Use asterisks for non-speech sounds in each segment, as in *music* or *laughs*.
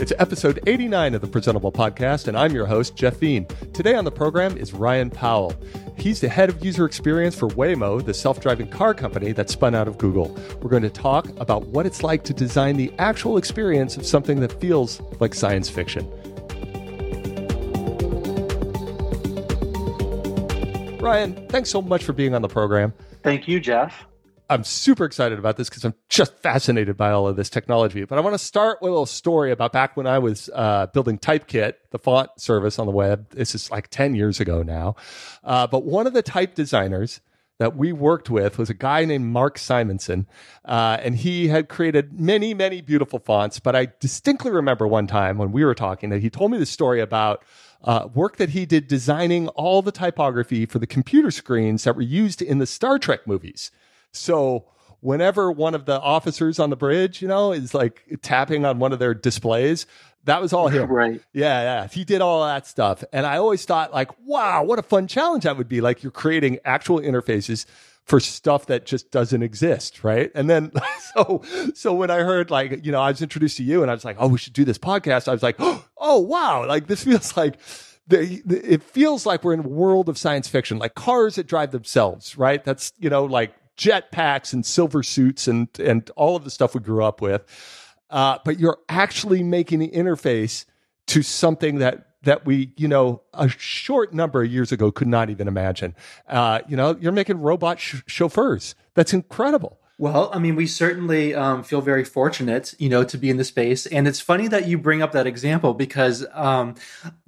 It's episode 89 of the Presentable Podcast, and I'm your host, Jeff Veen. Today on the program is Ryan Powell. He's the head of user experience for Waymo, the self driving car company that spun out of Google. We're going to talk about what it's like to design the actual experience of something that feels like science fiction. Ryan, thanks so much for being on the program. Thank you, Jeff. I'm super excited about this because I'm just fascinated by all of this technology. But I want to start with a little story about back when I was uh, building Typekit, the font service on the web. This is like 10 years ago now. Uh, but one of the type designers that we worked with was a guy named Mark Simonson. Uh, and he had created many, many beautiful fonts. But I distinctly remember one time when we were talking that he told me the story about uh, work that he did designing all the typography for the computer screens that were used in the Star Trek movies. So whenever one of the officers on the bridge, you know, is like tapping on one of their displays, that was all him. *laughs* Right. Yeah, yeah. He did all that stuff. And I always thought like, wow, what a fun challenge that would be. Like you're creating actual interfaces for stuff that just doesn't exist, right? And then *laughs* so so when I heard like, you know, I was introduced to you and I was like, "Oh, we should do this podcast." I was like, *gasps* "Oh, wow, like this feels *laughs* like the, the, it feels like we're in a world of science fiction, like cars that drive themselves, right? That's, you know, like jetpacks and silver suits and and all of the stuff we grew up with. Uh, but you're actually making the interface to something that that we, you know, a short number of years ago could not even imagine. Uh, you know, you're making robot sh- chauffeurs. That's incredible. Well, I mean, we certainly um, feel very fortunate, you know, to be in the space. And it's funny that you bring up that example because um,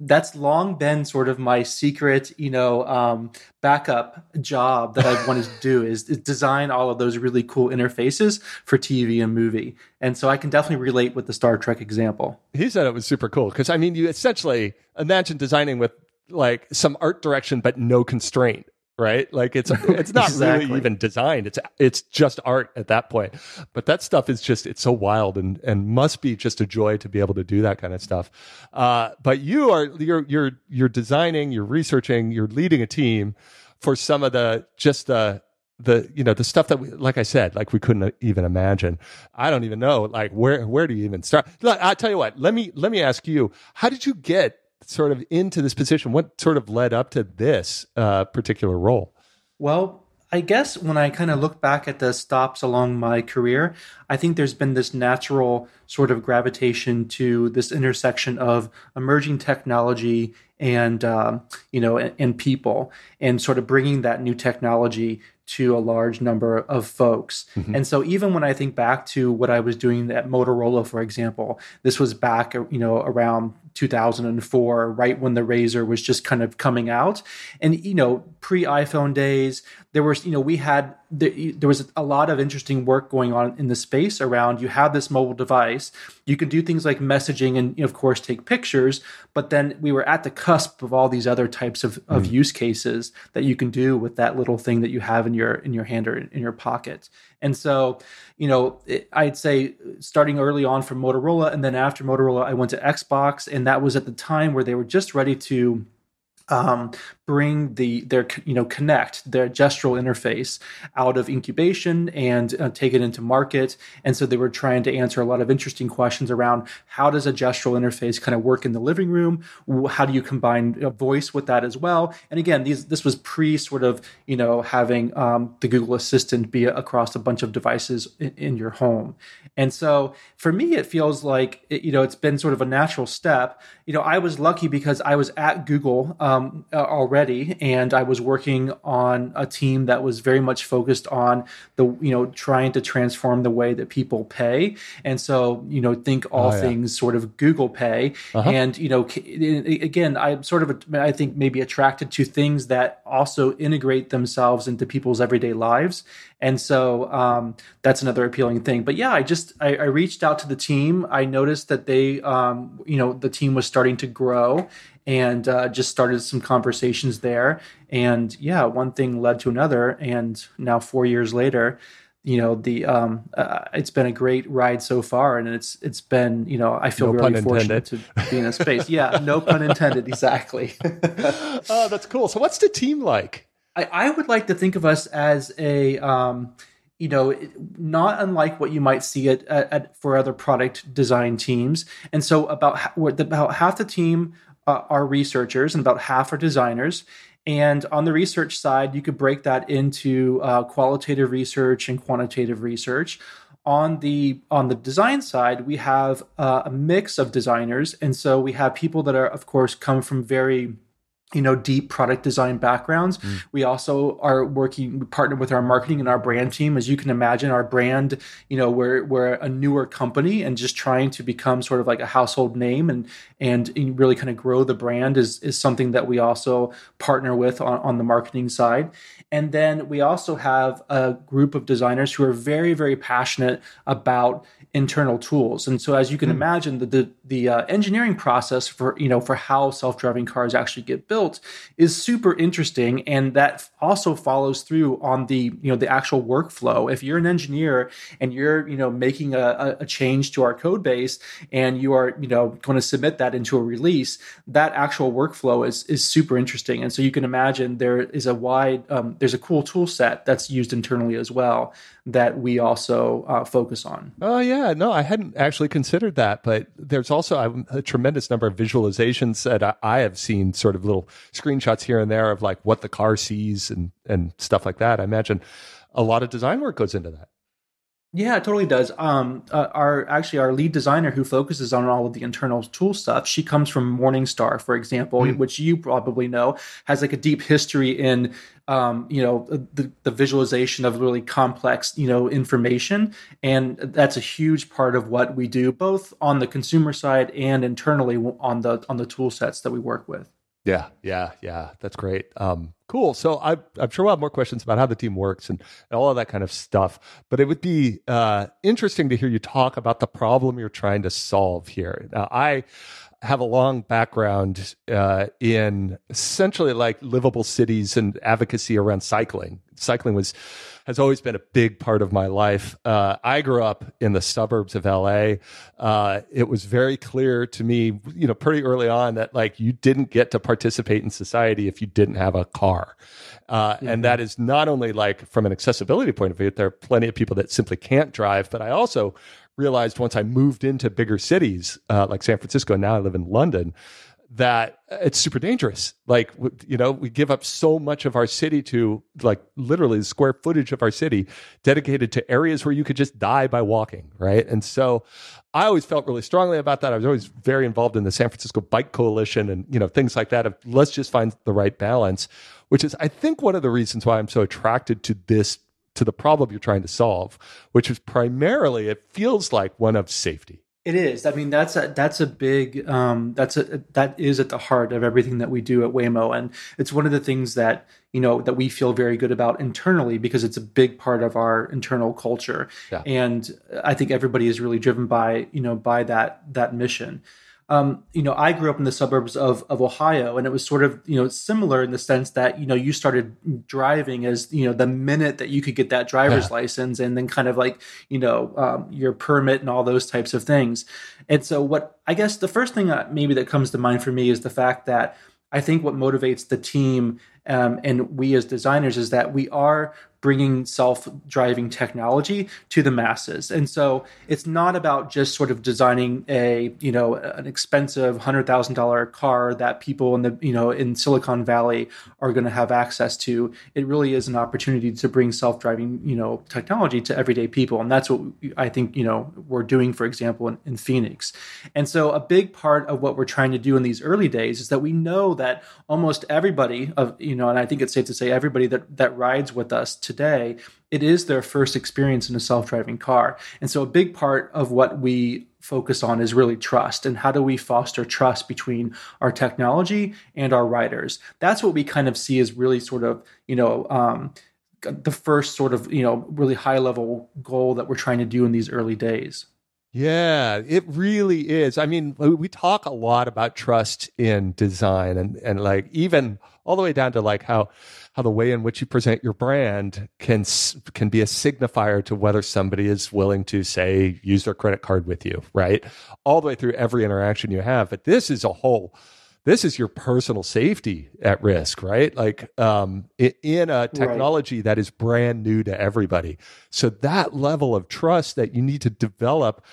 that's long been sort of my secret, you know, um, backup job that I've wanted to do is, is, design all of those really cool interfaces for TV and movie. And so I can definitely relate with the Star Trek example. He said it was super cool because I mean, you essentially imagine designing with like some art direction but no constraint right? Like it's it's not exactly. really even designed. It's it's just art at that point. But that stuff is just it's so wild and and must be just a joy to be able to do that kind of stuff. Uh, but you are you're you're you're designing, you're researching, you're leading a team for some of the just the the you know the stuff that we like I said like we couldn't even imagine. I don't even know like where where do you even start? I tell you what. Let me let me ask you. How did you get sort of into this position? What sort of led up to this uh, particular role? Well, I guess when I kind of look back at the stops along my career, I think there's been this natural sort of gravitation to this intersection of emerging technology and um, you know and, and, people, and sort of bringing that new technology to a large number of folks. Mm-hmm. And so even when I think back to what I was doing at Motorola, for example, this was back you know around 2004, right when the RAZR was just kind of coming out. And, you know, pre iPhone days, there was, you know, we had, there was a lot of interesting work going on in the space around you have this mobile device. You can do things like messaging and, of course, take pictures. But then we were at the cusp of all these other types of, of mm. use cases that you can do with that little thing that you have in your, in your hand or in your pocket. And so, you know, it, I'd say starting early on from Motorola, and then after Motorola, I went to Xbox, and that was at the time where they were just ready to um, bring the their you know Kinect their gestural interface out of incubation and uh, take it into market. And so they were trying to answer a lot of interesting questions around how does a gestural interface kind of work in the living room? How do you combine a voice with that as well? And again these this was pre sort of you know having um, the google assistant be across a bunch of devices in, in, your home. And so for me it feels like it, you know it's been sort of a natural step. You know i was lucky because i was at google um, already already, and I was working on a team that was very much focused on the you know trying to transform the way that people pay, and so you know think all oh, yeah. things sort of Google Pay, uh-huh. and you know again I'm sort of I think maybe attracted to things that also integrate themselves into people's everyday lives, and so um, that's another appealing thing. But yeah, I just I, I, reached out to the team. I noticed that they um, you know the team was starting to grow and uh, just started some conversations there. And yeah, one thing led to another, and now four years later, you know the um, uh, it's been a great ride so far, and it's it's been you know I feel no very fortunate to be in a space. yeah, no pun intended. *laughs* Exactly. *laughs* oh, that's cool. So, what's the team like? I, I, would like to think of us as a um, you know, not unlike what you might see at, at, for other product design teams. And so about about half the team uh, are researchers and about half are designers. And on the research side, you could break that into uh, qualitative research and quantitative research. On the on the design side, we have uh, a mix of designers, and so we have people that are, of course, come from very you know deep product design backgrounds. Mm. we also are working we partner with our marketing and our brand team. As you can imagine our brand you know we're we're a newer company and just trying to become sort of like a household name and and really kind of grow the brand is is something that we also partner with on, on the marketing side. And then we also have a group of designers who are very very passionate about internal tools. And so, as you can mm. imagine, the the, the uh, engineering process for you know for how self driving cars actually get built is super interesting, and that also follows through on the you know the actual workflow. If you're an engineer and you're you know making a, a change to our code base and you are you know going to submit that into a release, that actual workflow is is super interesting. And so you can imagine there is a wide um, there's a cool tool set that's used internally as well that we also uh, focus on. Oh yeah, no, I hadn't actually considered that, but there's also a, a tremendous number of visualizations that I, I, have seen, sort of little screenshots here and there of like what the car sees and and stuff like that. I imagine a lot of design work goes into that. Yeah, it totally does. Um, uh, our actually our lead designer who focuses on all of the internal tool stuff. She comes from Morningstar, for example, mm. which you probably know has like a deep history in um, you know the, the visualization of really complex you know information, and that's a huge part of what we do, both on the consumer side and internally on the on the tool sets that we work with. Yeah, yeah, yeah. That's great. Um, cool. So I, I'm sure we'll have more questions about how the team works and, and all of that kind of stuff. But it would be uh, interesting to hear you talk about the problem you're trying to solve here. Now, I have a long background uh, in essentially like livable cities and advocacy around cycling. Cycling was has always been a big part of my life. Uh, I grew up in the suburbs of LA. Uh, it was very clear to me, you know, pretty early on that like you didn't get to participate in society if you didn't have a car. Uh, mm-hmm. And that is not only like from an accessibility point of view, there are plenty of people that simply can't drive, but I also realized once I moved into bigger cities uh, like San Francisco, and now I live in London, that it's super dangerous. Like, you know, we give up so much of our city to like literally the square footage of our city dedicated to areas where you could just die by walking, right? And so I always felt really strongly about that. I was always very involved in the San Francisco Bike Coalition and, you know, things like that of let's just find the right balance, which is, I think, one of the reasons why I'm so attracted to this, to the problem you're trying to solve, which is primarily, it feels like one of safety it is. I mean, that's a that's a big um, that's a that is at the heart of everything that we do at Waymo, and it's one of the things that you know that we feel very good about internally because it's a big part of our internal culture, yeah. and I think everybody is really driven by you know by that that mission um, you know, I grew up in the suburbs of, of Ohio, and it was sort of, you know, similar in the sense that, you know, you started driving as, you know, the minute that you could get that driver's yeah. license and then kind of like, you know, um, your permit and all those types of things. And so, what I guess the first thing that maybe that comes to mind for me is the fact that I think what motivates the team um, and we as designers is that we are bringing self-driving technology to the masses. And so it's not about just sort of designing a you know an expensive $100000 car that people in the you know in silicon valley are going to have access to. It really is an opportunity to bring self-driving you know technology to everyday people. And that's what i think you know we're doing for example in, in phoenix. And so a big part of what we're trying to do in these early days is that we know that almost everybody of you know and i think it's safe to say everybody that that rides with us today, it is their first experience in a self driving car. And so a big part of what we focus on is really trust and how do we foster trust between our technology and our riders. That's what we kind of see as really sort of, you know, um, the first sort of, you know, really high level goal that we're trying to do in these early days. Yeah, it really is. I mean, we talk a lot about trust in design and, and like even all the way down to like how how the way in which you present your brand can can be a signifier to whether somebody is willing to say use their credit card with you, right? All the way through every interaction you have. But this is a whole this is your personal safety at risk, right? Like um, in a technology right. that is brand new to everybody. So that level of trust that you need to develop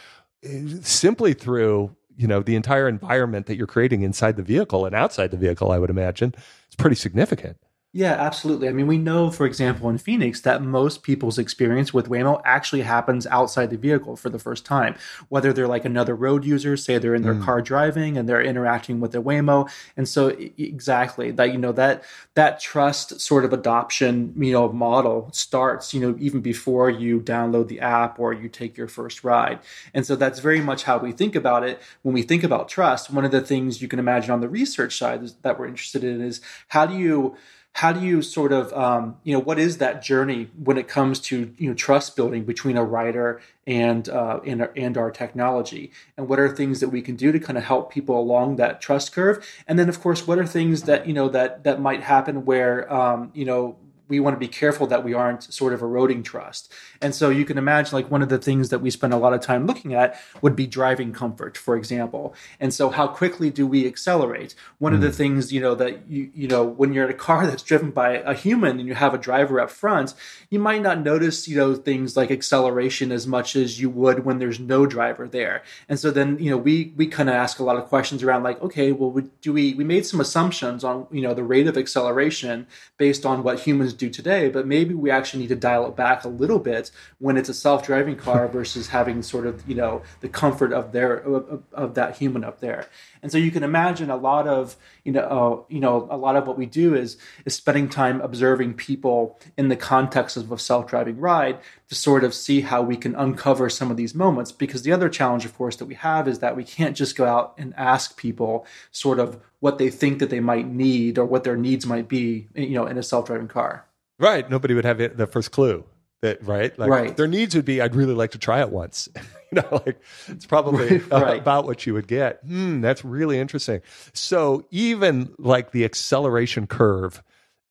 eh, simply through you know the entire environment that you're creating inside the vehicle and outside the vehicle, I would imagine, is pretty significant. Yeah, absolutely. I mean, we know, for example, in Phoenix, that most people's experience with Waymo actually happens outside the vehicle for the first time. Whether they're like another road user, say they're in their mm. car driving and they're interacting with the Waymo, and so exactly that you know that that trust sort of adoption you know model starts you know even before you download the app or you take your first ride, and so that's very much how we think about it when we think about trust. One of the things you can imagine on the research side is, that we're interested in is how do you how do you sort of um, you know what is that journey when it comes to you know trust building between a rider and uh, and, our, and our technology? And what are things that we can do to kind of help people along that trust curve? And then of course what are things that you know that that might happen where um, you know we want to be careful that we aren't sort of eroding trust. And so you can imagine like one of the things that we spend a lot of time looking at would be driving comfort, for example. And so how quickly do we accelerate? One mm. of the hmm. things, you know, that you you know, when you're in a car *laughs* that's driven by a human and you have a driver up front, you might not notice, you know, things like acceleration as much as you would when there's no driver there. And so then, you know, we we kind of ask a lot of questions around like, okay, well, we, do we we made some assumptions on, you know, the rate of acceleration based on what humans do today, but maybe we actually need to dial it back a little bit when it's a self-driving car *laughs* versus having sort of you know the comfort of their of, of that human up there. And so you can imagine a lot of you know uh, you know a lot of what we do is is spending time observing people in the context of a self-driving ride to sort of see how we can uncover some of these moments. Because the other challenge, of course, that we have is that we can't just go out and ask people sort of what they think that they might need or what their needs might be, you know, in a self-driving car. Right. Nobody would have the first clue. That right. Like right. their needs would be, I'd really like to try it once. *laughs* you know, like it's probably right. about what you would get. Hmm, that's really interesting. So even like the acceleration curve,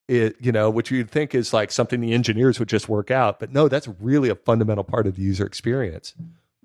it you know, which you'd think is like something the engineers would just work out, but no, that's really a fundamental part of the user experience.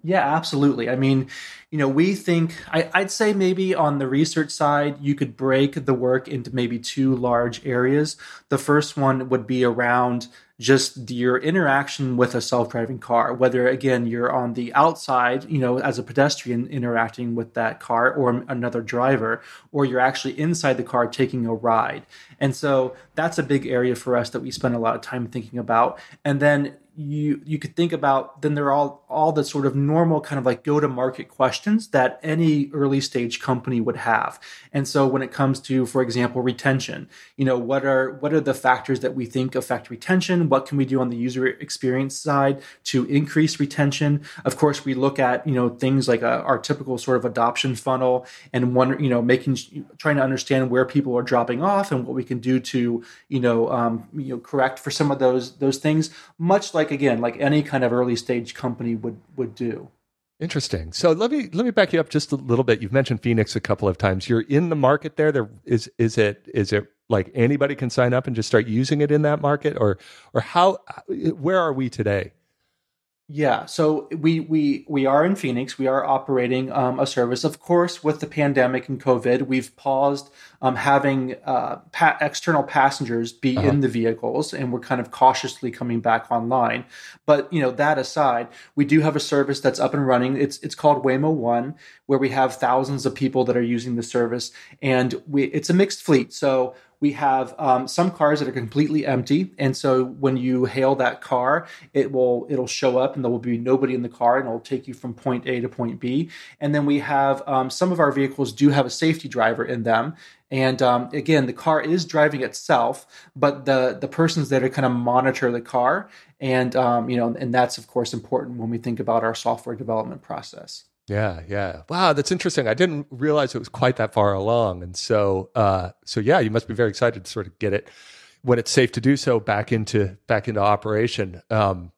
Yeah, absolutely. I mean, you know, we think, I, would say maybe on the research side, you could break the work into maybe two large areas. The first one would be around just your interaction with a self-driving car whether again you're on the outside you know as a pedestrian interacting with that car or another driver or you're actually inside the car taking a ride and so that's a big area for us that we spend a lot of time thinking about and then you you could think about then there are all all the sort of normal kind of like go to market questions that any early stage company would have and so when it comes to for example retention you know what are what are the factors that we think affect retention? What can we do on the user experience side to increase retention? Of course we look at you know things like a, uh, our typical sort of adoption funnel and one you know making trying to understand where people are dropping off and what we can do to you know um, you know correct for some of those those things much like like again like any kind of early stage company would would do interesting. So let me let me back you up just a little bit. You've mentioned phoenix a couple of times. You're in the market there. There is is it is it like anybody can sign up and just start using it in that market? Or or how uh, where are we today yeah, so we we we are in Phoenix. We are operating um, a service. Of course, with the pandemic and COVID, we've paused um, having uh, pa- external passengers be uh-huh. in the vehicles, and we're kind of cautiously coming back online. But you know that aside, we do have a service that's up and running. It's it's called Waymo One, where we have thousands of people that are using the service, and we it's a mixed fleet. So we have um, some cars that are completely empty. And so when you hail that car it will it'll show up and there will be nobody in the car and it'll take you from point a to point b. And then we have um, some of our vehicles do have a safety driver in them. And um, again the car is driving itself but the the person's there to kind of monitor the car and um, you know and that's of course important when we think about our software development process yeah, yeah. Wow, that's interesting. I didn't realize it was quite that far along, and so, uh, so yeah, you must be very excited to sort of get it when it's safe to do so back into back into operation. Um,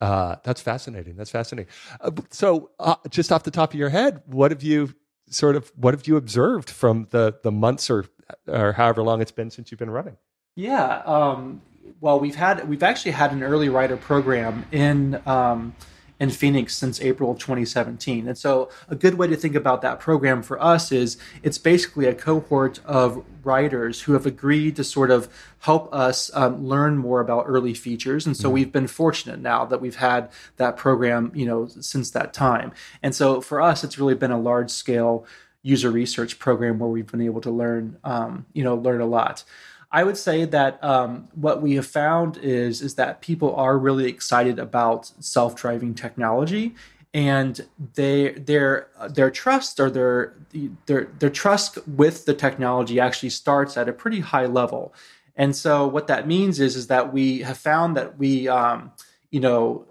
uh, that's fascinating. That's fascinating. Uh, so, uh, just off the top of your head, what have you sort of what have you observed from the the months or or however long it's been since you've been running? Yeah. Um, well, we've had we've actually had an early rider program in. Um, in Phoenix since April of 2017. And so, a good way to think about that program for us is it's basically a cohort of riders who have agreed to sort of help us um, learn more about early features. And so, mm-hmm. we've been fortunate now that we've had that program, you know, since that time. And so, for us, it's really been a large scale user research program where we've been able to learn, um, you know, learn a lot. I would say that um, what we have found is is that people are really excited about self driving technology, and they their their trust or their their their trust with the technology actually starts at a pretty high level. And so what that means is is that we have found that we um, you know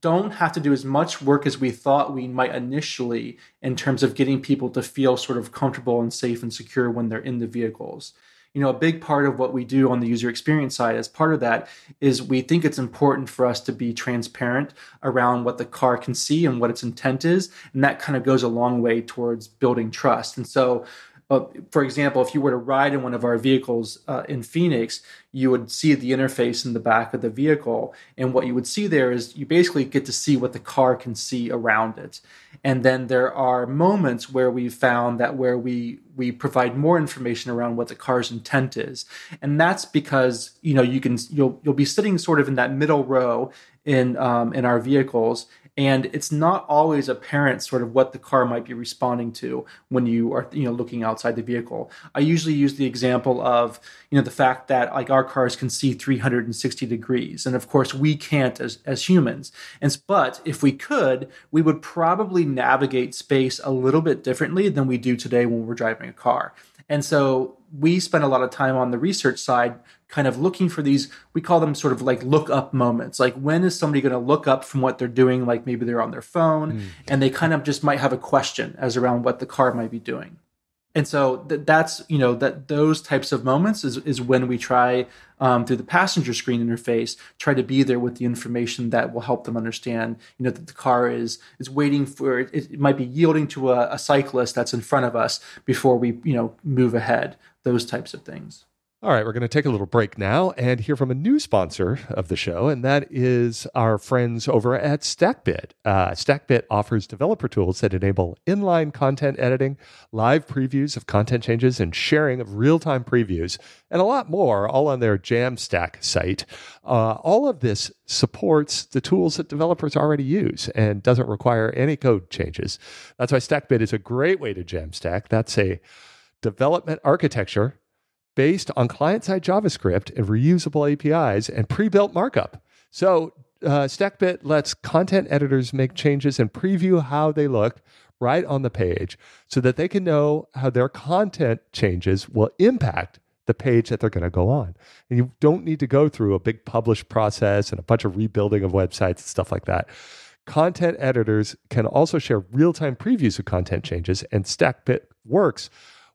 don't have to do as much work as we thought we might initially in terms of getting people to feel sort of comfortable and safe and secure when they're in the vehicles you know a big part of what we do on the user experience side as part of that is we think it's important for us to be transparent around what the car can see and what its intent is and that kind of goes a long way towards building trust. And so uh, for example, if you were to ride in one of our vehicles uh, in Phoenix, you would see the interface in the back of the vehicle. And what you would see there is you basically get to see what the car can see around it. And then there are moments where we found that where we we provide more information around what the car's intent is. And that's because, you know, you can you'll you'll be sitting sort of in that middle row in um, in our vehicles and it's not always apparent sort of what the car might be responding to when you are you know looking outside the vehicle. I usually use the example of you know the fact that like our cars can see 360 degrees. And of course we can't as as humans. And but if we could we would probably navigate space a little bit differently than we do today when we're driving a car and so we spend a lot of time on the research side kind of looking for these we call them sort of like look up moments. Like when is somebody going to look up from what they're doing? Like maybe they're on their phone mm. and they kind of just might have a question as around what the car might be doing and so th- that's you know that those types of moments is, is when we try um, through the passenger screen interface try to be there with the information that will help them understand you know that the car is is waiting for it, it might be yielding to a, a cyclist that's in front of us before we you know move ahead those types of things all right, we're going to take a little break now and hear from a new sponsor of the show, and that is our friends over at StackBit. Uh, StackBit offers developer tools that enable inline content editing, live previews of content changes, and sharing of real time previews, and a lot more, all on their Jamstack site. Uh, all of this supports the tools that developers already use and doesn't require any code changes. That's why StackBit is a great way to Jamstack. That's a development architecture based on client side JavaScript and reusable APIs and pre built markup. So, uh, StackBit lets content editors make changes and preview how they look right on the page so that they can know how their content changes will impact the page that they're going to go on. And you don't need to go through a big publish process and a bunch of rebuilding of websites and stuff like that. Content editors can also share real time previews of content changes, and StackBit works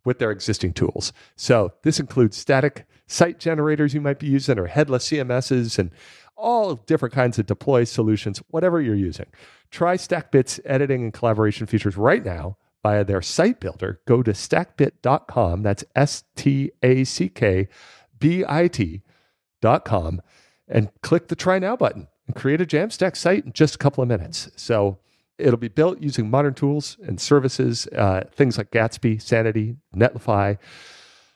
with their existing tools. So this includes static site generators you might be using or headless CMSs and all different kinds of deploy solutions, whatever you're using. Try StackBit's editing and collaboration features right now via their site builder. Go to stackbit.com. That's S T A C K B I T.com and click the try now button and create a Jamstack site in just a couple of minutes. So It'll be built using modern tools and services, uh, things like Gatsby, Sanity, Netlify,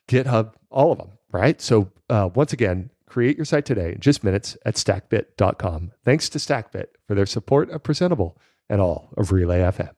GitHub, all of them, right? So, uh, once again, create your site today in just minutes at stackbit.com. Thanks to Stackbit for their support of Presentable and all of Relay FM.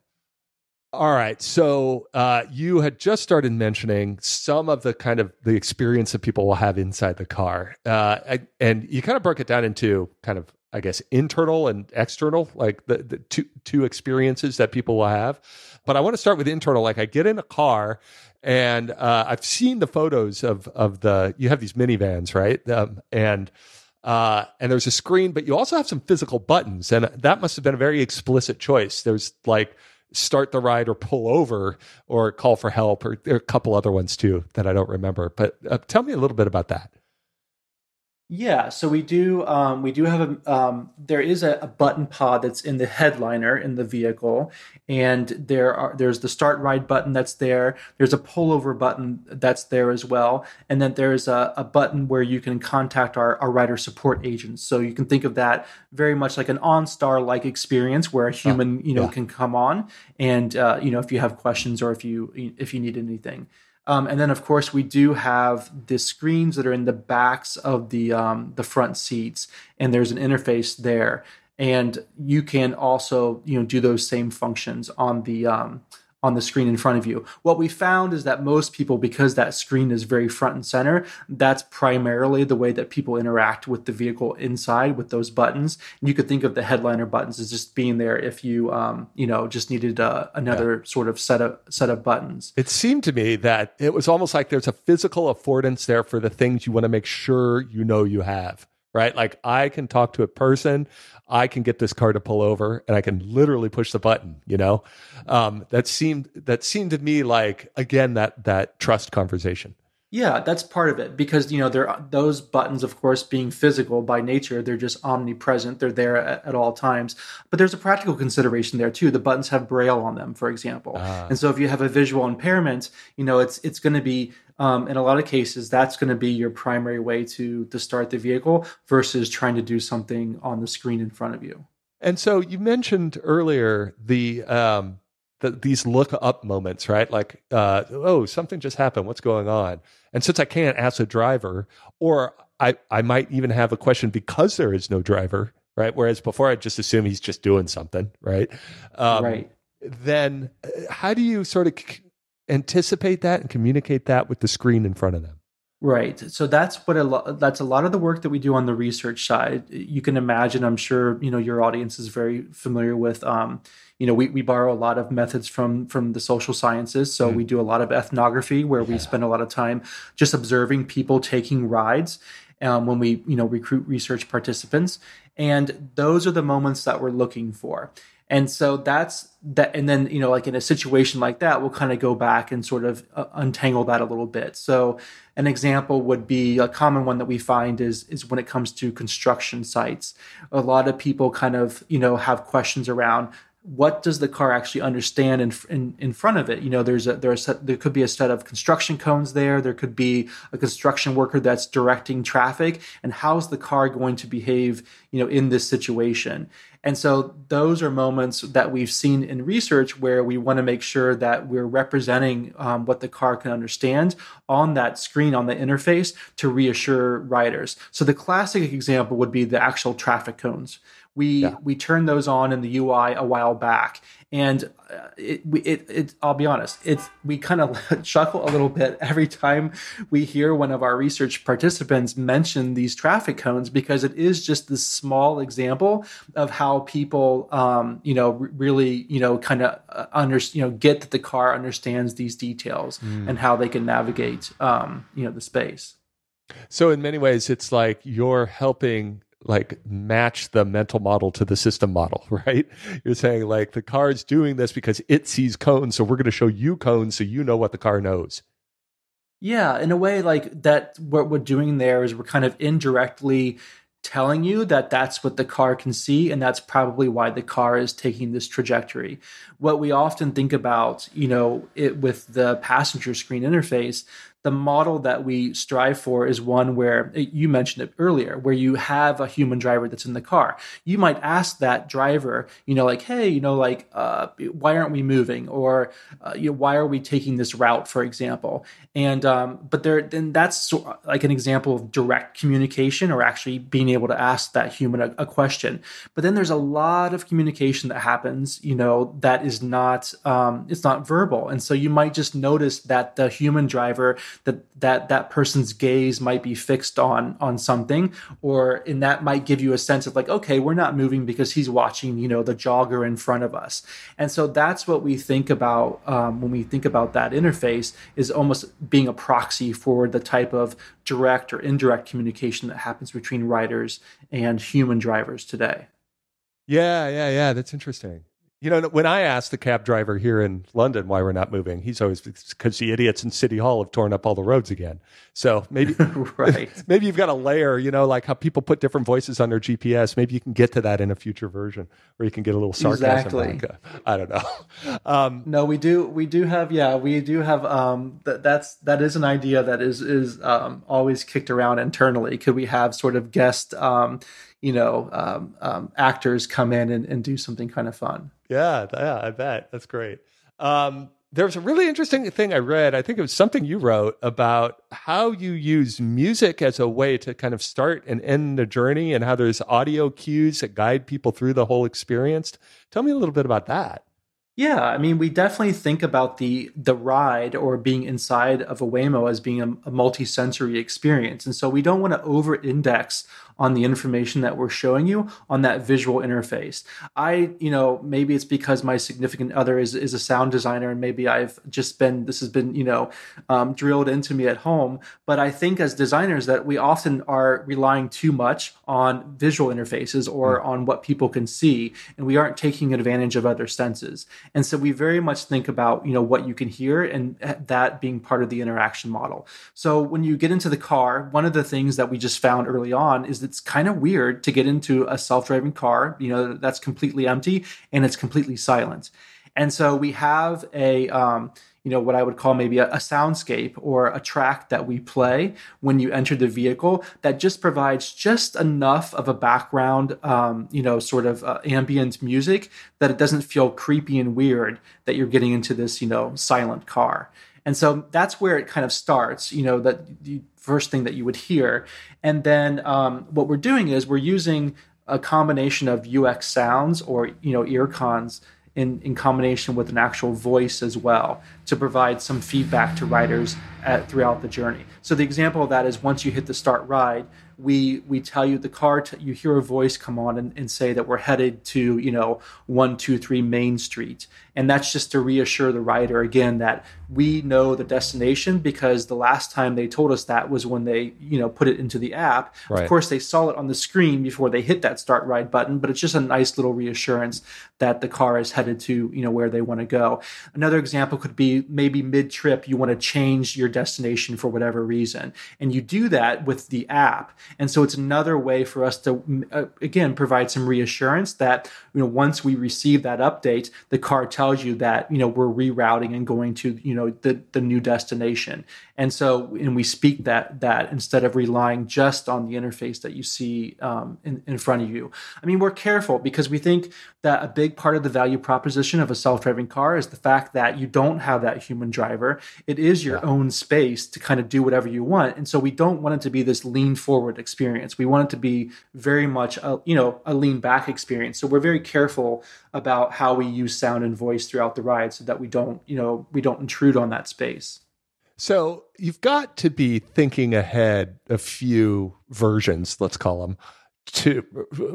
All right. So uh, you had just started mentioning some of the kind of the experience that people will have inside the car, uh, and you kind of broke it down into kind of I guess internal and external, like the, the two two experiences that people will have. But I want to start with internal. Like I get in a car and uh, I've seen the photos of of the you have these minivans, right? Um, and uh, and there's a screen, but you also have some physical buttons, and that must have been a very explicit choice. There's like start the ride or pull over or call for help, or a couple other ones too that I don't remember. But uh, tell me a little bit about that. Yeah, so we do. Um, we do have a. Um, there is a, a, button pod that's in the headliner in the vehicle, and there are there's the start ride button that's there. There's a pullover button that's there as well, and then there's a, a button where you can contact our, our rider support agents. So you can think of that very much like an OnStar like experience where a human you know yeah. can come on and uh, you know if you have questions or if you if you need anything. Um, and then, of course, we do have the screens that are in the backs of the um, the front seats, and there's an interface there. And you can also, you know, do those same functions on the um, on the screen in front of you. What we found is that most people, because that screen is very front and center, that's primarily the way that people interact with the vehicle inside with those buttons. And you could think of the headliner buttons as just being there if you, um, you know, just needed uh, another yeah. sort of set of set of buttons. It seemed to me that it was almost like there's a physical affordance there for the things you want to make sure you know you have right? Like I can talk to a person, I can get this car to pull over, and I can literally push the button. You know, um, that seemed that seemed to me like again that that trust conversation. Yeah, that's part of it because you know there those buttons, of course, being physical by nature, they're just omnipresent. They're there at, at, all times. But there's a practical consideration there too. The buttons have braille on them, for example, ah. and so if you have a visual impairment, you know it's it's going to be um, in a lot of cases that's going to be your primary way to to start the vehicle versus trying to do something on the screen in front of you. And so you mentioned earlier the um, the, these look up moments, right? Like, uh, oh, something just happened. What's going on? And since I can't ask a driver, or I, I might even have a question because there is no driver, right? Whereas before I just assume he's just doing something, right? Um, right. Then uh, how do you sort of anticipate that and communicate that with the screen in front of them? Right. So that's what a lot that's a lot of the work that we do on the research side. You can imagine, I'm sure, you know, your audience is very familiar with um, you know, we, we borrow a lot of methods from from the social sciences. So mm. we do a lot of ethnography where we spend a lot of time just observing people taking rides um, when we, you know, recruit research participants. And those are the moments that we're looking for. And so that's that. And then, you know, like in a situation like that, we'll kind of go back and sort of uh, untangle that a little bit. So an example would be a common one that we find is, is when it comes to construction sites. A lot of people kind of, you know, have questions around what does the car actually understand in, in, in front of it? You know, there's a, there's a, there could be a set of construction cones there. There could be a construction worker that's directing traffic and how's the car going to behave, you know, in this situation? And so those are moments that we've seen in research where we want to make sure that we're representing um, what the car can understand on that screen, on the interface to reassure riders. So the classic example would be the actual traffic cones we yeah. we turned those on in the UI a while back, and uh, it, it, it I'll be honest, it's we kind of *laughs* chuckle a little bit every time we hear one of our research participants mention these traffic cones because it is just this small example of how people, um, you know, really, you know, kind of uh, under, you know, get that the car understands these details mm. and how they can navigate, um, you know, the space. So in many ways, it's like you're helping like match the mental model to the system model, *laughs* right? You're saying like the car's doing this because it sees cones, so we're going to show you cones so you know what the car knows. Yeah, in a way, like that, what we're doing there is we're kind of indirectly telling you that that's what the car can see and that's probably why the car is taking this trajectory what we often think about you know it with the passenger screen interface the model that we strive for is one where you mentioned it earlier, where you have a human driver that's in the car. You might ask that driver, you know, like, hey, you know, like, uh, why aren't we moving, or uh, you know, why are we taking this route, for example? And um, but there, then that's like an example of direct communication, or actually being able to ask that human a, a question. But then there's a lot of communication that happens, you know, that is not um, it's not verbal, and so you might just notice that the human driver that that that person's gaze might be fixed on on something or in that might give you a sense of like okay we're not moving because he's watching you know the jogger in front of us. And so that's what we think about um, when we think about that interface is almost being a proxy for the type of direct or indirect communication that happens between riders and human drivers today. Yeah yeah yeah. That's interesting You know, when I ask the cab driver here in London why we're not moving, he's always because the idiots in City Hall have torn up all the roads again. So maybe, *laughs* right? *laughs* maybe you've got a layer, you know, like how people put different voices on their GPS. Maybe you can get to that in a future version where you can get a little sarcasm. Exactly. I don't know. *laughs* Um, no, we do. We do have. Yeah, we do have. Um, that that's that is an idea that is is um, always kicked around internally. Could we have sort of guest? Um, you know um, um, actors come in and, and, do something kind of fun. Yeah, yeah, I bet that's great. Um, there was a really interesting thing I read. I think it was something you wrote about how you use music as a way to kind of start and end the journey, and how there's audio cues that guide people through the whole experience. Tell me a little bit about that. Yeah, I mean, we definitely think about the the ride or being inside of a Waymo as being a, a multi-sensory experience, and so we don't want to over-index on the information that we're showing you on that visual interface. I, you know, maybe it's because my significant other is, is a sound designer and maybe I've just been, this has been, you know, um, drilled into me at home. But I think as designers that we often are relying too much on visual interfaces or mm. on what people can see, and we aren't taking advantage of other senses. And so we very much think about, you know, what you can hear and that being part of the interaction model. So when you get into the car, one of the things that we just found early on is it's kind of weird to get into a self-driving car, you know, that's completely empty and it's completely silent. And so we have a, um, you know, what I would call maybe a, a, soundscape or a track that we play when you enter the vehicle that just provides just enough of a background, um, you know, sort of uh, ambient music that it doesn't feel creepy and weird that you're getting into this, you know, silent car. And so that's where it kind of starts, you know, that the first thing that you would hear. And then um, what we're doing is we're using a combination of UX sounds or, you know, earcons in, in combination with an actual voice as well to provide some feedback to riders at, throughout the journey. So the example of that is once you hit the start ride, we we tell you the car t- you hear a voice come on and, and, say that we're headed to you know one two three main street. And that's just to reassure the rider again that we know the destination because the last time they told us that was when they you know put it into the app. Right. of course they saw it on the screen before they hit that start ride button but it's just a nice little reassurance that the car is headed to you know where they want to go. Another example could be maybe mid trip you want to change your destination for whatever reason. And you do that with the app and so it's another way for us to uh, again provide some reassurance that you know once we receive that update the car tells you that you know we're rerouting and going to you know the the new destination. And so and we speak that that instead of relying just on the interface that you see um, in, in front of you. I mean we're careful because we think that a big part of the value proposition of a self-driving car is the fact that you don't have that human driver. It is your yeah. own space to kind of do whatever you want. And so we don't want it to be this lean forward experience we want it to be very much a you know a lean back experience so we're very careful about how we use sound and voice throughout the ride so that we don't you know we don't intrude on that space so you've got to be thinking ahead a few versions, let's call them, to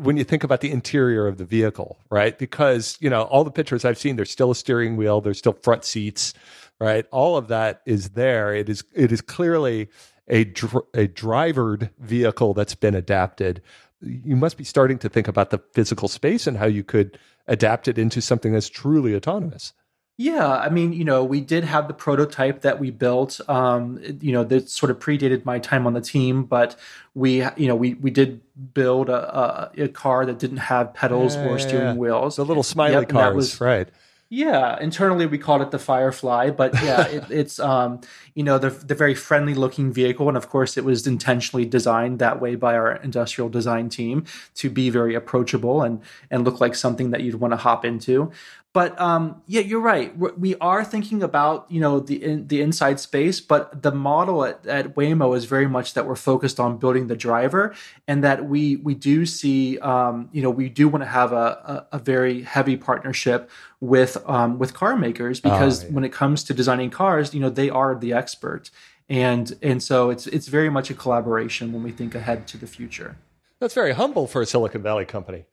when you think about the interior of the vehicle, right? Because, you know, all the pictures I've seen, there's still a steering wheel, there's still front seats, right? All of that is there. It is it is clearly a dr- a drivered vehicle that's been adapted. You must be starting to think about the physical space and how you could adapt it into something that's truly autonomous. Yeah, I mean, you know, we did have the prototype that we built. Um, you know, that sort of predated my time on the team, but we, you know, we we did build a, a, a car that didn't have pedals yeah, or steering yeah. wheels. The little smiley yep, cars, was, right? Yeah, internally we called it the Firefly, but yeah, *laughs* it, it's um, you know the the very friendly looking vehicle, and of course it was intentionally designed that way by our industrial design team to be very approachable and and look like something that you'd want to hop into. But um, yeah, you're right. We are thinking about you know the in, the inside space, but the model at, at Waymo is very much that we're focused on building the driver, and that we we do see um, you know we do want to have a, a, a, very heavy partnership with um, with car makers oh, because oh, yeah. when it comes to designing cars, you know they are the expert, and and so it's it's very much a collaboration when we think ahead to the future. That's very humble for a Silicon Valley company.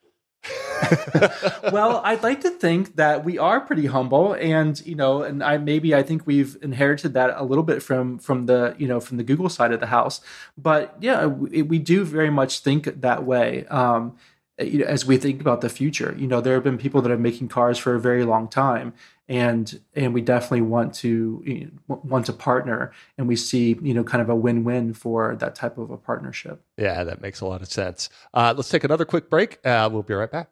*laughs* well, I'd like to think that we are pretty humble, and you know, and I maybe I think we've inherited that a little bit from from the you know from the Google side of the house. But yeah, we, we do very much think that way. Um, as we think about the future. You know, there have been people that are making cars for a very long time, and and we definitely want to you know, want to partner, and we see you know kind of a win win for that type of a partnership. Yeah, that makes a lot of sense. Uh, let's take another quick break. Uh, we'll be right back.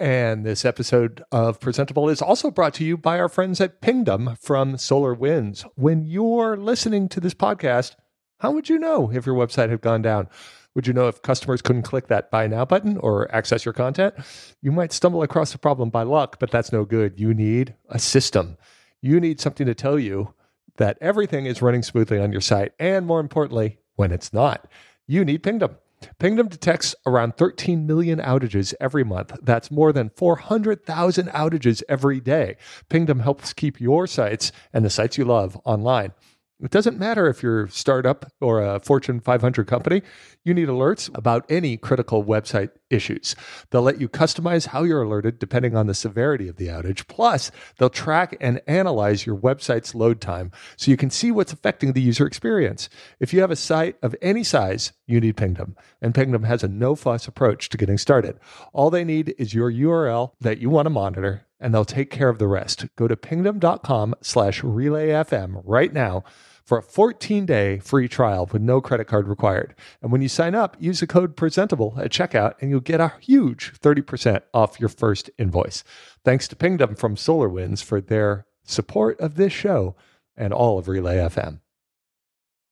And this episode of Presentable is also brought to you by our friends at Pingdom from SolarWinds. When you're listening to this podcast, how would you know if your website had gone down? Would you know if customers couldn't click that buy now button or access your content? You might stumble across a problem by luck, but that's no good. You need a system. You need something to tell you that everything is running smoothly on your site, and more importantly, when it's not. You need Pingdom. Pingdom detects around 13 million outages every month. That's more than 400,000 outages every day. Pingdom helps keep your sites and the sites you love online. It doesn't matter if you're a startup or a Fortune 500 company, you need alerts about any critical website issues. They'll let you customize how you're alerted depending on the severity of the outage. Plus, they'll track and analyze your website's load time so you can see what's affecting the user experience. If you have a site of any size, you need Pingdom. And Pingdom has a no fuss approach to getting started. All they need is your URL that you want to monitor and they'll take care of the rest. Go to pingdom.com slash relayfm right now for a 14 day free trial with no credit card required. And when you sign up, use the code presentable at checkout and you'll get a huge 30% off your first invoice. Thanks to Pingdom from SolarWinds for their support of this show and all of Relay FM.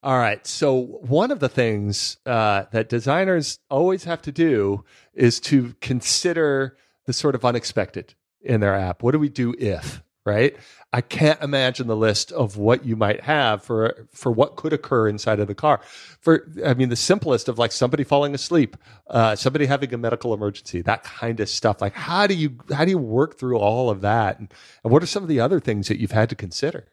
All right. So, one of the things uh, that designers always have to do is to consider the sort of unexpected in their app. What do we do if, right? I can't imagine the list of what you might have for for what could occur inside of the car. For I mean, the simplest of like somebody falling asleep, uh, somebody having a medical emergency, that kind of stuff. Like, how do you how do you work through all of that, and, and what are some of the other things that you've had to consider?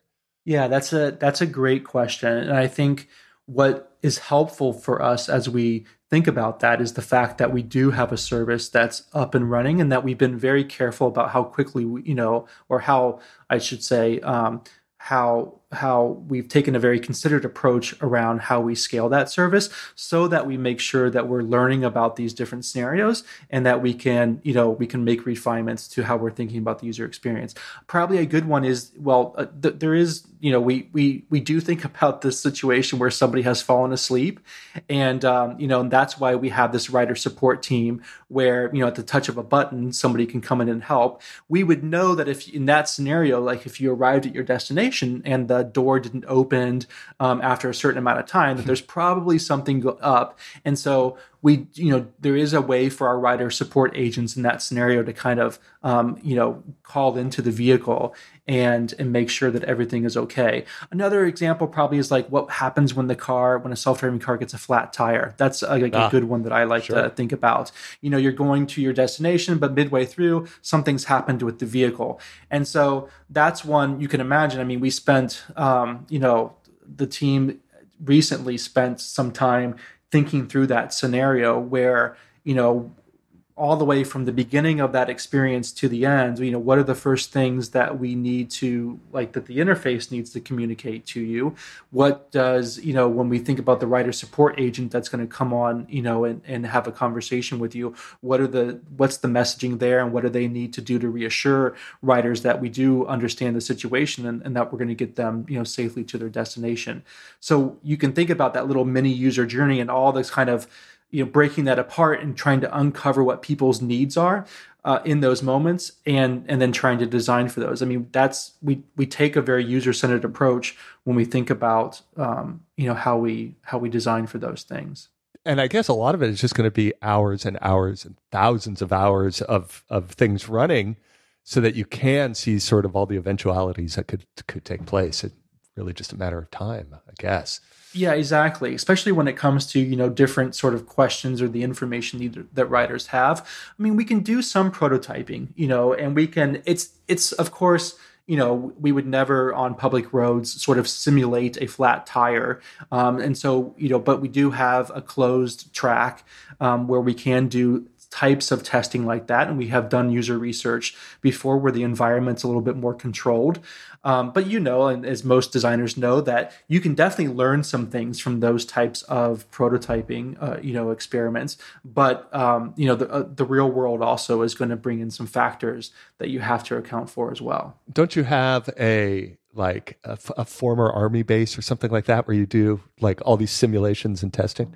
Yeah, that's a that's a great question, and I think what is helpful for us as we think about that is the fact that we do have a service that's up and running and that we've been very careful about how quickly we, you know or how i should say um, how how we've taken a very considered approach around how we scale that service so that we make sure that we're learning about these different scenarios and that we can you know we can make refinements to how we're thinking about the user experience. Probably a good one is well uh, th- there is you know we we we do think about this situation where somebody has fallen asleep and um, you know and that's why we have this rider support team where you know at the touch of a button somebody can come in and help. We would know that if in that scenario like if you arrived at your destination and the door didn't open um, after a certain amount of time, that there's probably something up. And so we, you know, there is a way for our rider support agents in that scenario to kind of, um, you know, call into the vehicle and and make sure that everything is okay. Another example probably is like what happens when the car, when a self-driving car gets a flat tire. That's a, like ah, a good one that I like sure. to think about. You know, you're going to your destination, but midway through, something's happened with the vehicle, and so that's one you can imagine. I mean, we spent, um, you know, the team recently spent some time thinking through that scenario where you know all the way from the beginning of that experience to the end you know what are the first things that we need to like that the interface needs to communicate to you? What does you know when we think about the rider support agent that's going to come on you know and, and have a conversation with you what are the what's the messaging there and what do they need to do to reassure riders that we do understand the situation and, and that we're going to get them you know safely to their destination? So you can think about that little mini user journey and all this kind of you know breaking that apart and trying to uncover what people's needs are uh, in those moments and and then trying to design for those. I mean that's we we take a very user centered approach when we think about um, you know how we how we design for those things. And i guess a lot of it is just going to be hours and hours and thousands of hours of of things running so that you can see sort of all the eventualities that could could take place. It's really just a matter of time i guess yeah, exactly. Especially when it comes to you know different sort of questions or the information need, that riders have. I mean, we can do some prototyping, you know, and we can. It's it's of course you know we would never on public roads sort of simulate a flat tire um, and so you know but we do have a closed track um, where we can do types of testing like that, and we have done user research before where the environment's a little bit more controlled. Um, but you know, and as most designers know, that you can definitely learn some things from those types of prototyping, uh, you know, experiments. But um, you know, the uh, the real world also is going to bring in some factors that you have to account for as well. Don't you have a like a, a former army base or something like that where you do like all these simulations and testing?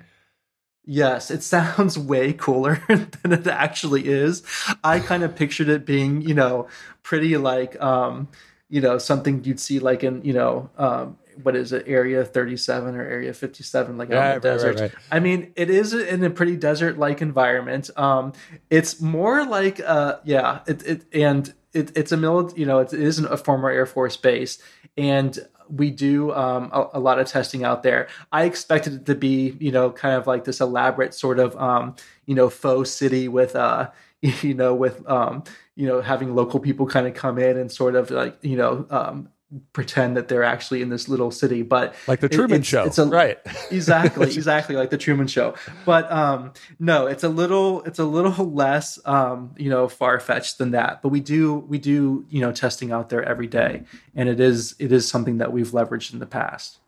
Yes, it sounds *laughs* way cooler *laughs* than it actually is. I kind of pictured it being, you know, pretty like um, you know something you'd see like in you know um, what is it area 37 or area 57 like out in the desert right, right. i mean it is in a pretty desert like environment um it's more like uh yeah it, it and it, it's a military you know it is a former air force base and we do um, a, a, lot of testing out there. I expected it to be, you know, kind of like this elaborate sort of, um, you know, faux city with, uh, *laughs* you know, with, um, you know, having local people kind of come in and sort of like, you know, um, pretend that they're actually in this little city but like the truman it's, show it's a, right *laughs* exactly *laughs* exactly like the truman show but um no it's a little it's a little *laughs* less um you know far-fetched than that but we do we do you know testing out there every day and it is it is something that we've leveraged in the past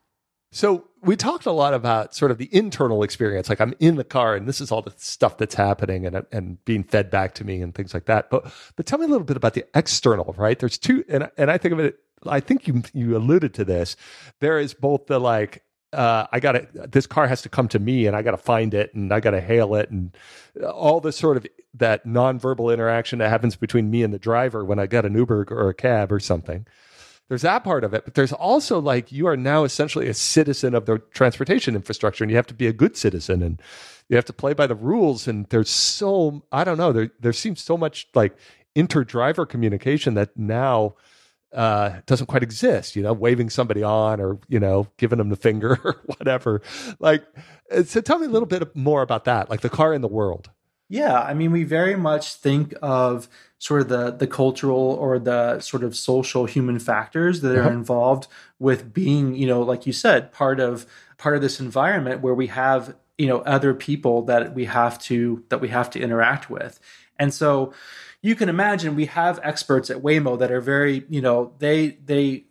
so we talked a lot about sort of the internal experience, like I'm in the car and this is all the stuff that's happening and and being fed back to me and things like that. But but tell me a little bit about the external, right? There's two, and and I think of it. I think you you alluded to this. There is both the like uh, I got to, this car has to come to me and I got to find it and I got to hail it and all this sort of that nonverbal interaction that happens between me and the driver when I get an Uber or a cab or something there's that part of it, but there's also like you are now essentially a citizen of the transportation infrastructure and you have to be a good citizen and you have to play by the rules. And there's so, I don't know, there, there seems so much like inter driver communication that now uh, doesn't quite exist, you know, waving somebody on or, you know, giving them the finger *laughs* or whatever. Like, so tell me a little bit more about that, like the car in the world. Yeah, I mean, we very much think of sort of the the cultural or the sort of social human factors that are uh-huh. involved with being, you know, like you said, part of part of this environment where we have, you know, other people that we have to that we have to interact with. And so you can imagine we have experts at Waymo that are very, you know, they they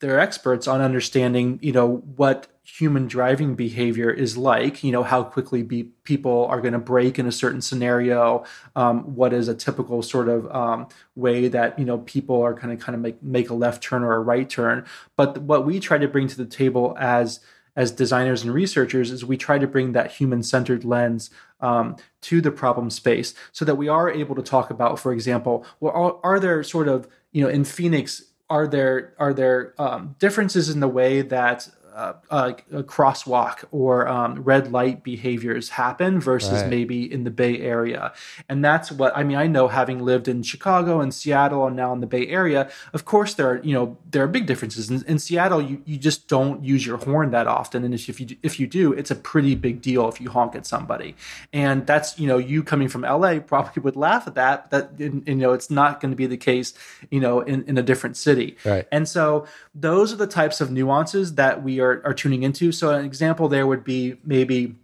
they're experts on understanding, you know, what human driving behavior is like you know how quickly be, people are going to brake in a certain scenario um, what is a typical sort of um, way that you know people are going to kind of make make a left turn or a right turn. But what we try to bring to the table as as designers and researchers is we try to bring that human centered lens um, to the problem space so that we are able to talk about for example well are, are there sort of you know in phoenix are there are there um, differences in the way that uh, uh, crosswalk or um, red light behaviors happen versus right. maybe in the Bay Area. And that's what I mean. I know having lived in Chicago and Seattle and now in the Bay Area, of course there are you know there are big differences. In, in Seattle, you, you just don't use your horn that often, and if you if you do, it's a pretty big deal if you honk at somebody. And that's you know you coming from LA probably would laugh at that. That you know it's not going to be the case you know in, in a different city. Right. And so those are the types of nuances that we are, are tuning into. So an example there would be maybe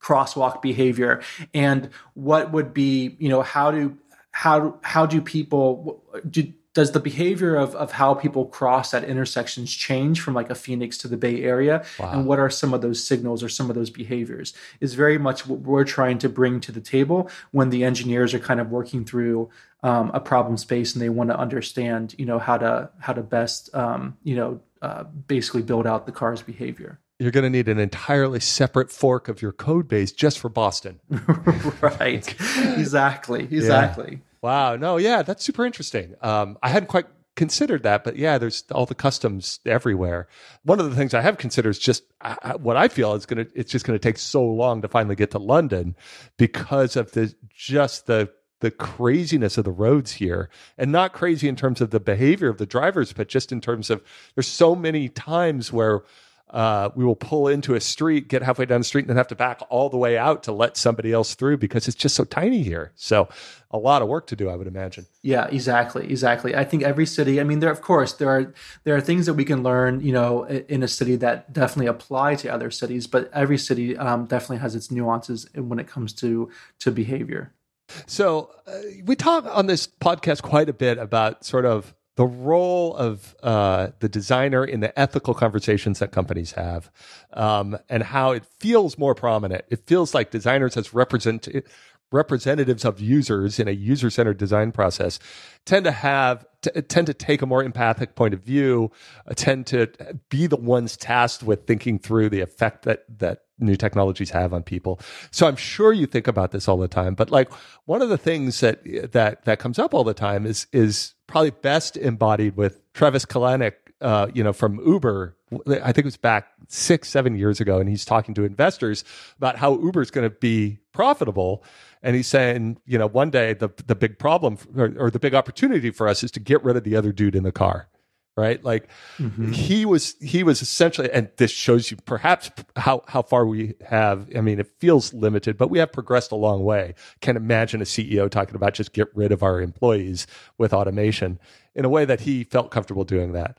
crosswalk behavior and what would be, you know, how do how how do people do does the behavior of, of how people cross at intersections change from like a phoenix to the bay area wow. and what are some of those signals or some of those behaviors is very much what we're trying to bring to the table when the engineers are kind of working through um, a problem space and they want to understand you know how to how to best um, you know uh, basically build out the car's behavior. You're going to need an entirely separate fork of your code base just for Boston. *laughs* right. exactly. *laughs* Exactly. Yeah. Wow. No, yeah, that's super interesting. Um, I hadn't quite considered that, but yeah, there's all the customs everywhere. One of the things I have considered is just uh, what I feel is going to, it's just going to take so long to finally get to London because of the, just the the craziness of the roads here and not crazy in terms of the behavior of the drivers but just in terms of there's so many times where uh, we will pull into a street get halfway down the street and then have to back all the way out to let somebody else through because it's just so tiny here. So a lot of work to do i would imagine. Yeah exactly exactly. I think every city i mean there of course there are there are things that we can learn you know in a city that definitely apply to other cities but every city um, definitely has its nuances when it comes to to behavior So uh, we talk on this podcast quite a bit about sort of the role of uh, the designer in the ethical conversations that companies have, um, and how it feels more prominent. It feels like designers as represent representatives of users in a user centered design process tend to have t- tend to take a more empathic point of view, uh, tend to be the ones tasked with thinking through the effect that that new technologies have on people. So I'm sure you think about this all the time. But like one of the things that that that comes up all the time is is probably best embodied with Travis Kalanick, uh, you know, from Uber. I think it was back six, seven years ago, and he's talking to investors about how Uber is going to be profitable. And he's saying, you know, one day the the big problem or, or the big opportunity for us is to get rid of the other dude in the car right? Like mm-hmm. he was he was essentially and this shows you perhaps how how far we have i mean it feels limited but we have progressed a long way. Can't imagine a ceo talking about just get rid of our employees with automation in a way that he felt comfortable doing that.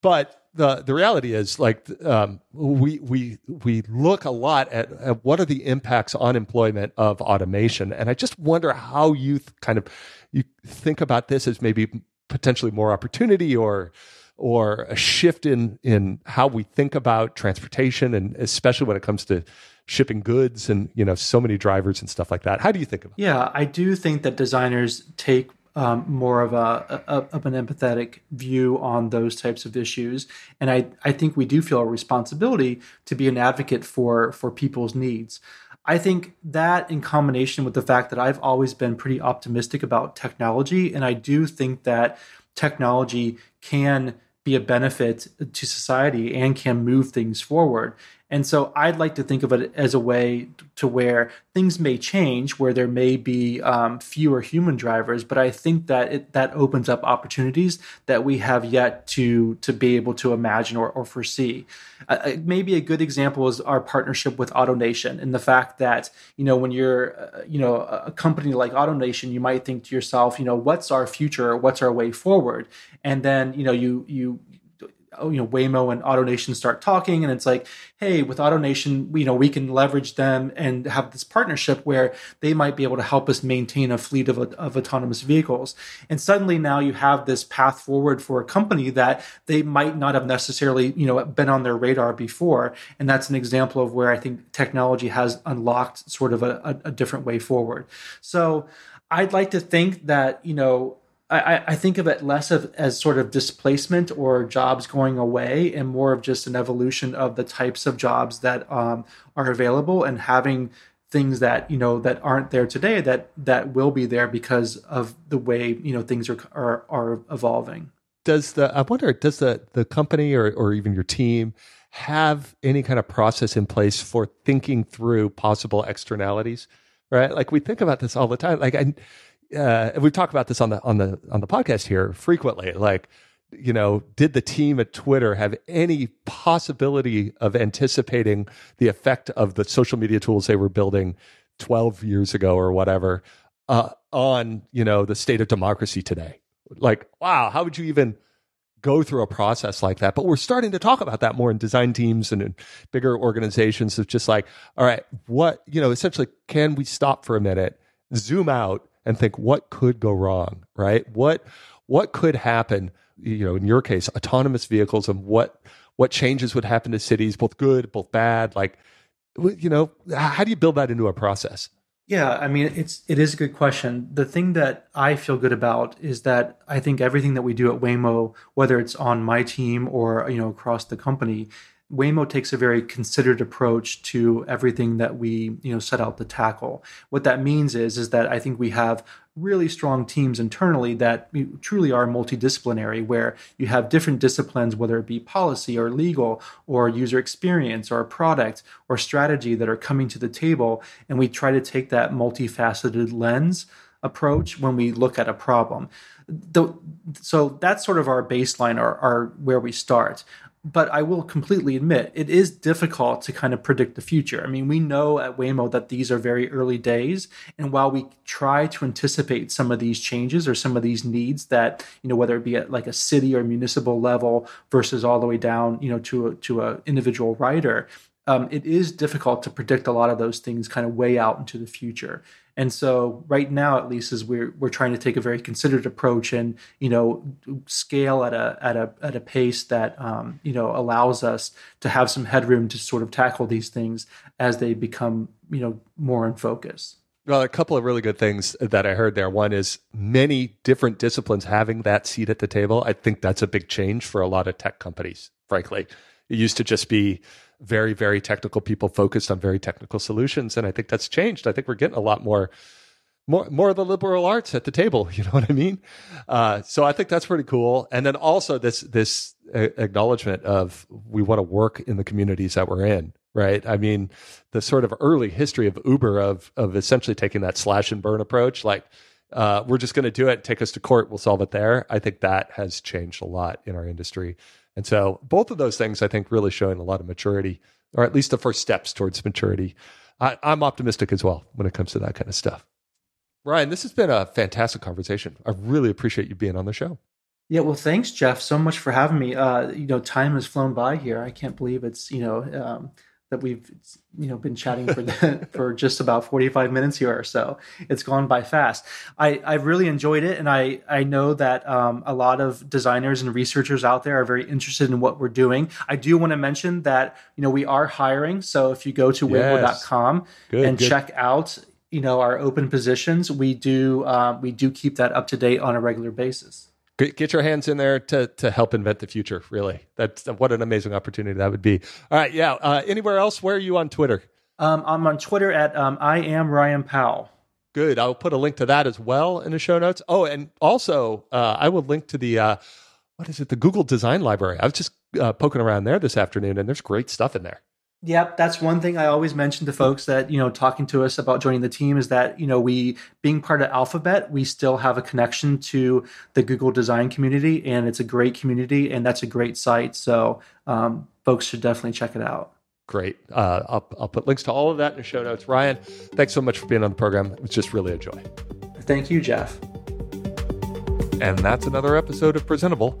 But the the reality is like um, we we we look a lot at, at, what are the impacts on employment of automation. And i just wonder how you th- kind of you think about this as maybe potentially more opportunity or or a shift in in how we think about transportation and especially when it comes to shipping goods and you know so many drivers and stuff like that. How do you think about yeah i do think that designers take um, more of a, a, of an empathetic view on those types of issues. And I, I think we do feel a responsibility to be an advocate for for people's needs I think that in combination with the fact that I've always been pretty optimistic about technology, and I do think that technology can be a benefit to society and can move things forward. And so I'd like to think of it as a way to where things may change, where there may be um, fewer human drivers, but I think that it, that opens up opportunities that we have yet to to be able to imagine or, or foresee. Uh, maybe a good example is our partnership with AutoNation and the fact that you know when you're uh, you know a company like AutoNation, you might think to yourself, you know, what's our future? What's our way forward? And then you know you you Oh, you know Waymo and AutoNation start talking, and it's like, hey, with AutoNation, you know, we can leverage them and have this partnership where they might be able to help us maintain a fleet of, of autonomous vehicles. And suddenly now you have this path forward for a company that they might not have necessarily, you know, been on their radar before. And that's an example of where I think technology has unlocked sort of a, a, a different way forward. So I'd like to think that, you know, I, I, think of it less of as sort of displacement or jobs going away and more of just an evolution of the types of jobs that um, are available and having things that you know that aren't there today that that will be there because of the way you know things are are, are evolving. Does the i wonder does the the company or, or even your team have any kind of process in place for thinking through possible externalities right? Like we think about this all the time. Like i uh, we've talked about this on the on the on the podcast here frequently. Like, you know, did the team at Twitter have any possibility of anticipating the effect of the social media tools they were building 12 years ago or whatever uh, on you know the state of democracy today? Like, wow, how would you even go through a process like that? But we're starting to talk about that more in design teams and in bigger organizations. Of just like, all right, what you know, essentially, can we stop for a minute, zoom out? And think what could go wrong, right? What what could happen? You know, in your case, autonomous vehicles and what what changes would happen to cities, both good, both bad. Like, you know, how do you build that into a process? Yeah, I mean, it's it is a good question. The thing that I feel good about is that I think everything that we do at Waymo, whether it's on my team or you know across the company, Waymo takes a very considered approach to everything that we, you know, set out to tackle. What that means is, is that I think we have really strong teams internally that truly are multidisciplinary, where you have different disciplines, whether it be policy or legal or user experience or product or strategy that are coming to the table. And we try to take that multifaceted lens approach when we look at a problem. The, so that's sort of our baseline or, where we start but I will completely admit it is difficult to kind of predict the future. I mean, we know at Waymo that these are very early days, and while we try to anticipate some of these changes or some of these needs that you know whether it be at like a city or municipal level versus all the way down you know to a, to a individual rider, um, it is difficult to predict a lot of those things kind of way out into the future. And so right now, at least, is we're we're trying to take a very considered approach and you know scale at a at a at a pace that um, you know allows us to have some headroom to sort of tackle these things as they become you know more in focus. Well, a couple of really good things that I heard there. One is many different disciplines having that seat at the table. I think that's a big change for a lot of tech companies, frankly. It used to just be very, very technical people focused on very technical solutions. And I think that's changed. I think we're getting a lot more more more of the liberal arts at the table. *laughs* You know what I mean? Uh, so I think that's pretty cool. And then also this this acknowledgement of we want to work in the communities that we're in. Right. I mean, the sort of early history of Uber of of essentially taking that slash and burn approach, like uh, we're just going to do it, take us to court, we'll solve it there. I think that has changed a lot in our industry. And so both of those things, I think, really showing a lot of maturity, or at least the first steps towards maturity. I, I'm optimistic as well when it comes to that kind of stuff. Ryan, this has been a fantastic conversation. I really appreciate you being on the show. Yeah, well, thanks, Jeff, so much for having me. Uh, you know, time has flown by here. I can't believe it's you know um, that we've you know been chatting for the, *laughs* for just about 45 minutes here or so it's gone by fast i i've really enjoyed it and i i know that um, a lot of designers and researchers out there are very interested in what we're doing i do want to mention that you know we are hiring so if you go to yes. waymo.com good, and good. check out you know our open positions we do uh, we do keep that up to date on a regular basis get your hands in there to to help invent the future. Really, that's what an amazing opportunity that would be. All right, yeah. Uh, anywhere else? Where are you on Twitter? Um, I'm on Twitter at um, I am Ryan Powell. Good. I'll put a link to that as well in the show notes. Oh, and also uh, I will link to the uh, what is it? The Google Design Library. I was just uh, poking around there this afternoon, and there's great stuff in there. Yep, that's one thing I always mention to folks that you know talking to us about joining the team is that you know we being part of Alphabet, we still have a connection to the Google design community, and it's a great community, and that's a great site. So um, folks should definitely check it out. Great. Uh, I'll, I'll put links to all of that in the show notes. Ryan, thanks so much for being on the program. It was just really a joy. Thank you, Jeff. And that's another episode of Presentable.